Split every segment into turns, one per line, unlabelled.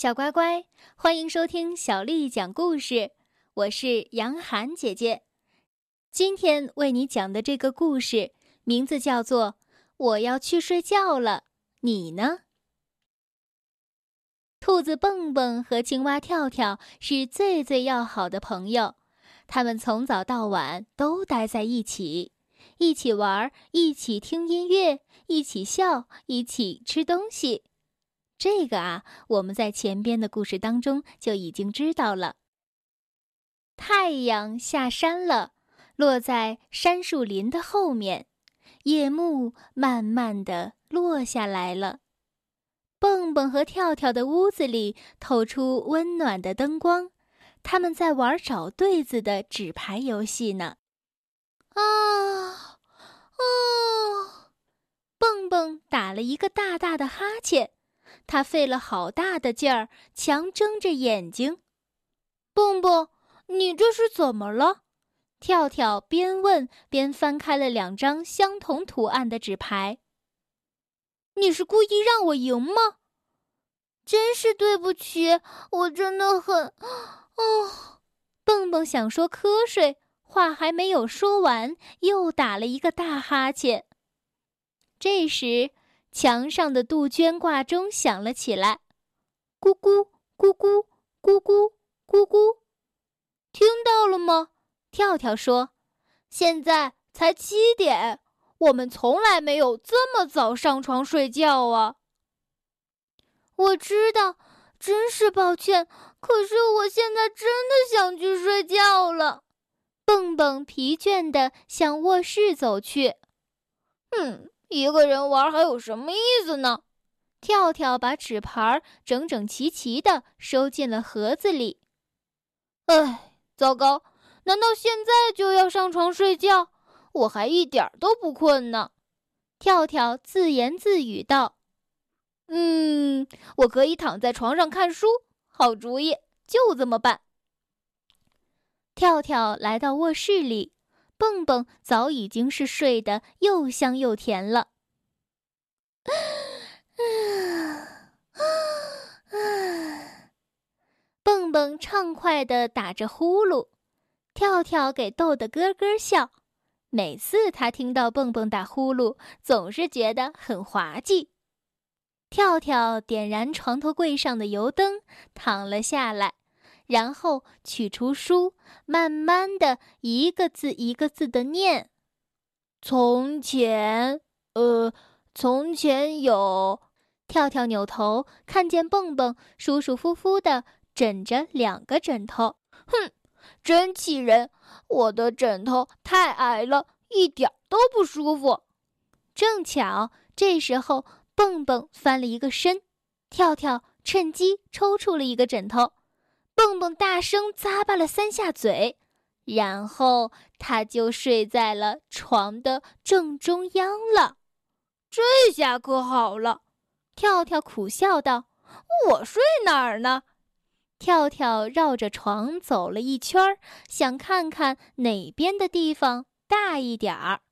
小乖乖，欢迎收听小丽讲故事。我是杨涵姐姐，今天为你讲的这个故事名字叫做《我要去睡觉了》，你呢？兔子蹦蹦和青蛙跳跳是最最要好的朋友，他们从早到晚都待在一起，一起玩，一起听音乐，一起笑，一起吃东西。这个啊，我们在前边的故事当中就已经知道了。太阳下山了，落在杉树林的后面，夜幕慢慢的落下来了。蹦蹦和跳跳的屋子里透出温暖的灯光，他们在玩找对子的纸牌游戏呢。啊哦！蹦蹦打了一个大大的哈欠。他费了好大的劲儿，强睁着眼睛。蹦蹦，你这是怎么了？跳跳边问边翻开了两张相同图案的纸牌。你是故意让我赢吗？真是对不起，我真的很……哦，蹦蹦想说瞌睡，话还没有说完，又打了一个大哈欠。这时。墙上的杜鹃挂钟响了起来，咕咕咕咕咕咕咕咕，听到了吗？跳跳说：“现在才七点，我们从来没有这么早上床睡觉啊。”我知道，真是抱歉，可是我现在真的想去睡觉了。蹦蹦疲倦地向卧室走去，嗯。一个人玩还有什么意思呢？跳跳把纸牌整整齐齐的收进了盒子里。哎，糟糕！难道现在就要上床睡觉？我还一点都不困呢。跳跳自言自语道：“嗯，我可以躺在床上看书。好主意，就这么办。”跳跳来到卧室里。蹦蹦早已经是睡得又香又甜了。蹦蹦畅快地打着呼噜，跳跳给逗得咯咯笑。每次他听到蹦蹦打呼噜，总是觉得很滑稽。跳跳点燃床头柜上的油灯，躺了下来。然后取出书，慢慢的一个字一个字的念。从前，呃，从前有跳跳扭头看见蹦蹦舒舒服服的枕着两个枕头，哼，真气人！我的枕头太矮了，一点都不舒服。正巧这时候蹦蹦翻了一个身，跳跳趁机抽出了一个枕头。蹦蹦大声咂巴了三下嘴，然后他就睡在了床的正中央了。这下可好了，跳跳苦笑道：“我睡哪儿呢？”跳跳绕着床走了一圈，想看看哪边的地方大一点儿。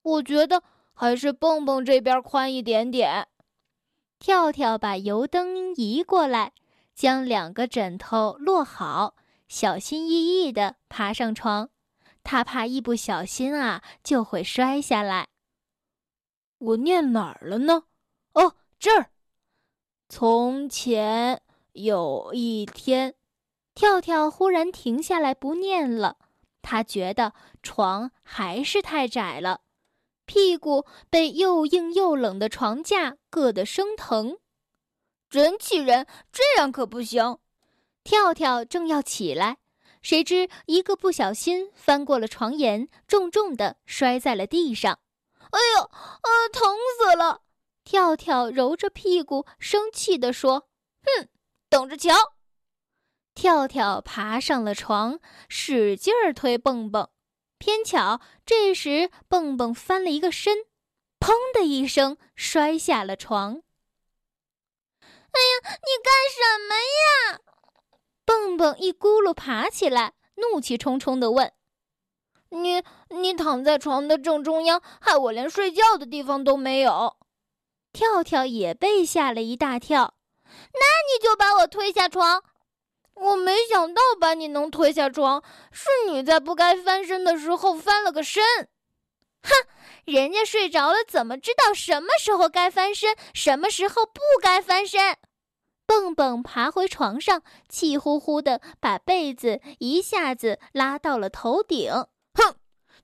我觉得还是蹦蹦这边宽一点点。跳跳把油灯移过来。将两个枕头摞好，小心翼翼地爬上床。他怕一不小心啊，就会摔下来。我念哪儿了呢？哦，这儿。从前有一天，跳跳忽然停下来不念了。他觉得床还是太窄了，屁股被又硬又冷的床架硌得生疼。真气人！这样可不行。跳跳正要起来，谁知一个不小心翻过了床沿，重重的摔在了地上。哎呦，啊，疼死了！跳跳揉着屁股，生气地说：“哼，等着瞧！”跳跳爬上了床，使劲儿推蹦蹦。偏巧这时蹦蹦翻了一个身，砰的一声摔下了床。哎呀，你干什么呀？蹦蹦一咕噜爬起来，怒气冲冲地问：“你你躺在床的正中央，害我连睡觉的地方都没有。”跳跳也被吓了一大跳。那你就把我推下床。我没想到把你能推下床，是你在不该翻身的时候翻了个身。哼，人家睡着了，怎么知道什么时候该翻身，什么时候不该翻身？蹦蹦爬回床上，气呼呼的把被子一下子拉到了头顶。
哼，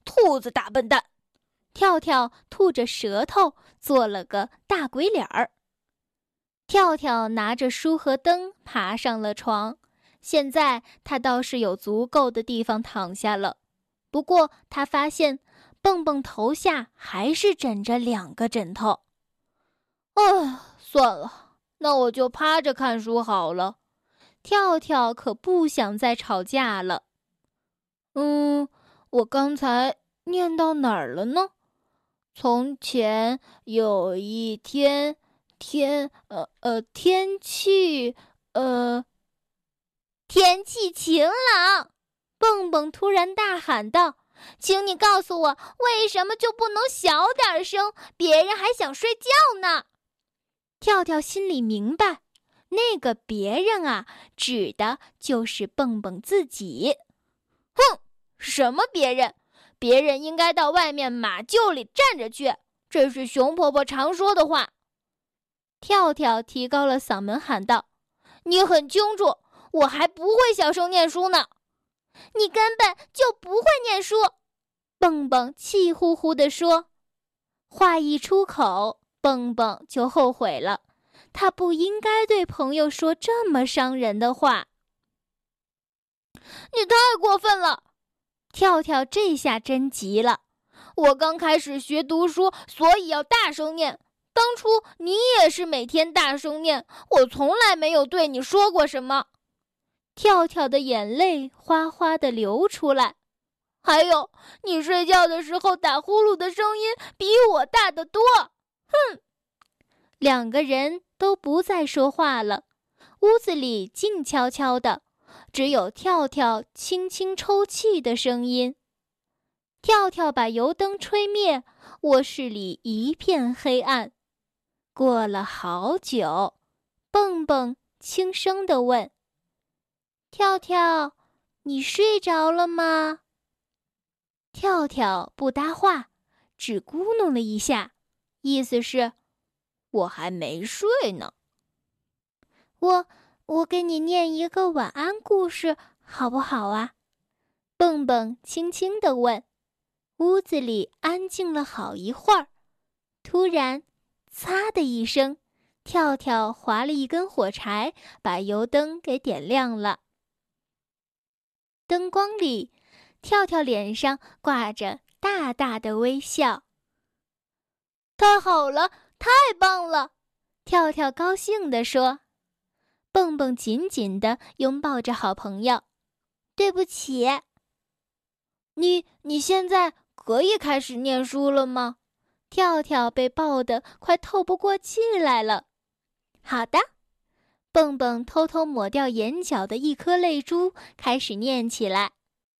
兔子大笨蛋！
跳跳吐着舌头，做了个大鬼脸儿。跳跳拿着书和灯爬上了床，现在他倒是有足够的地方躺下了。不过他发现，蹦蹦头下还是枕着两个枕头。哎，算了。那我就趴着看书好了。跳跳可不想再吵架了。嗯，我刚才念到哪儿了呢？从前有一天，天呃呃天气呃天气晴朗。蹦蹦突然大喊道：“请你告诉我，为什么就不能小点声？别人还想睡觉呢。”跳跳心里明白，那个别人啊，指的就是蹦蹦自己。哼，什么别人？别人应该到外面马厩里站着去，这是熊婆婆常说的话。跳跳提高了嗓门喊道：“你很清楚，我还不会小声念书呢。你根本就不会念书。”蹦蹦气呼呼地说。话一出口。蹦蹦就后悔了，他不应该对朋友说这么伤人的话。你太过分了！跳跳这下真急了。我刚开始学读书，所以要大声念。当初你也是每天大声念，我从来没有对你说过什么。跳跳的眼泪哗哗的流出来。还有，你睡觉的时候打呼噜的声音比我大得多。哼，两个人都不再说话了，屋子里静悄悄的，只有跳跳轻轻抽泣的声音。跳跳把油灯吹灭，卧室里一片黑暗。过了好久，蹦蹦轻声地问：“跳跳，你睡着了吗？”跳跳不搭话，只咕哝了一下。意思是，我还没睡呢。我我给你念一个晚安故事，好不好啊？蹦蹦轻轻地问。屋子里安静了好一会儿，突然，嚓的一声，跳跳划了一根火柴，把油灯给点亮了。灯光里，跳跳脸上挂着大大的微笑。太好了，太棒了！跳跳高兴地说。蹦蹦紧紧地拥抱着好朋友。对不起，你你现在可以开始念书了吗？跳跳被抱得快透不过气来了。好的，蹦蹦偷偷抹掉眼角的一颗泪珠，开始念起来。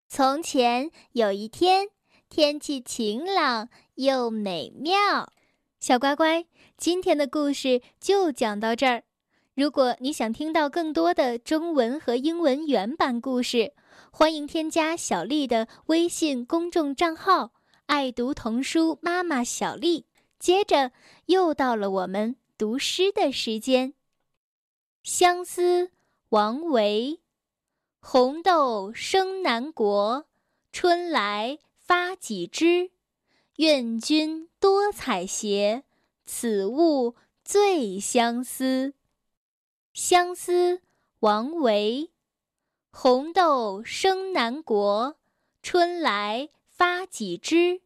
从前有一天，天气晴朗又美妙。小乖乖，今天的故事就讲到这儿。如果你想听到更多的中文和英文原版故事，欢迎添加小丽的微信公众账号“爱读童书妈妈小丽”。接着又到了我们读诗的时间，《相思》王维：红豆生南国，春来发几枝。愿君多采撷，此物最相思。相思，王维。红豆生南国，春来发几枝。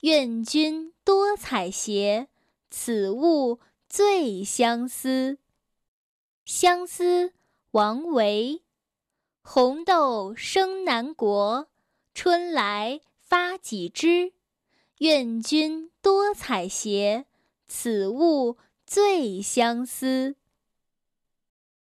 愿君多采撷，此物最相思。相思，王维。红豆生南国，春来发几枝。愿君多采撷，此物最相思。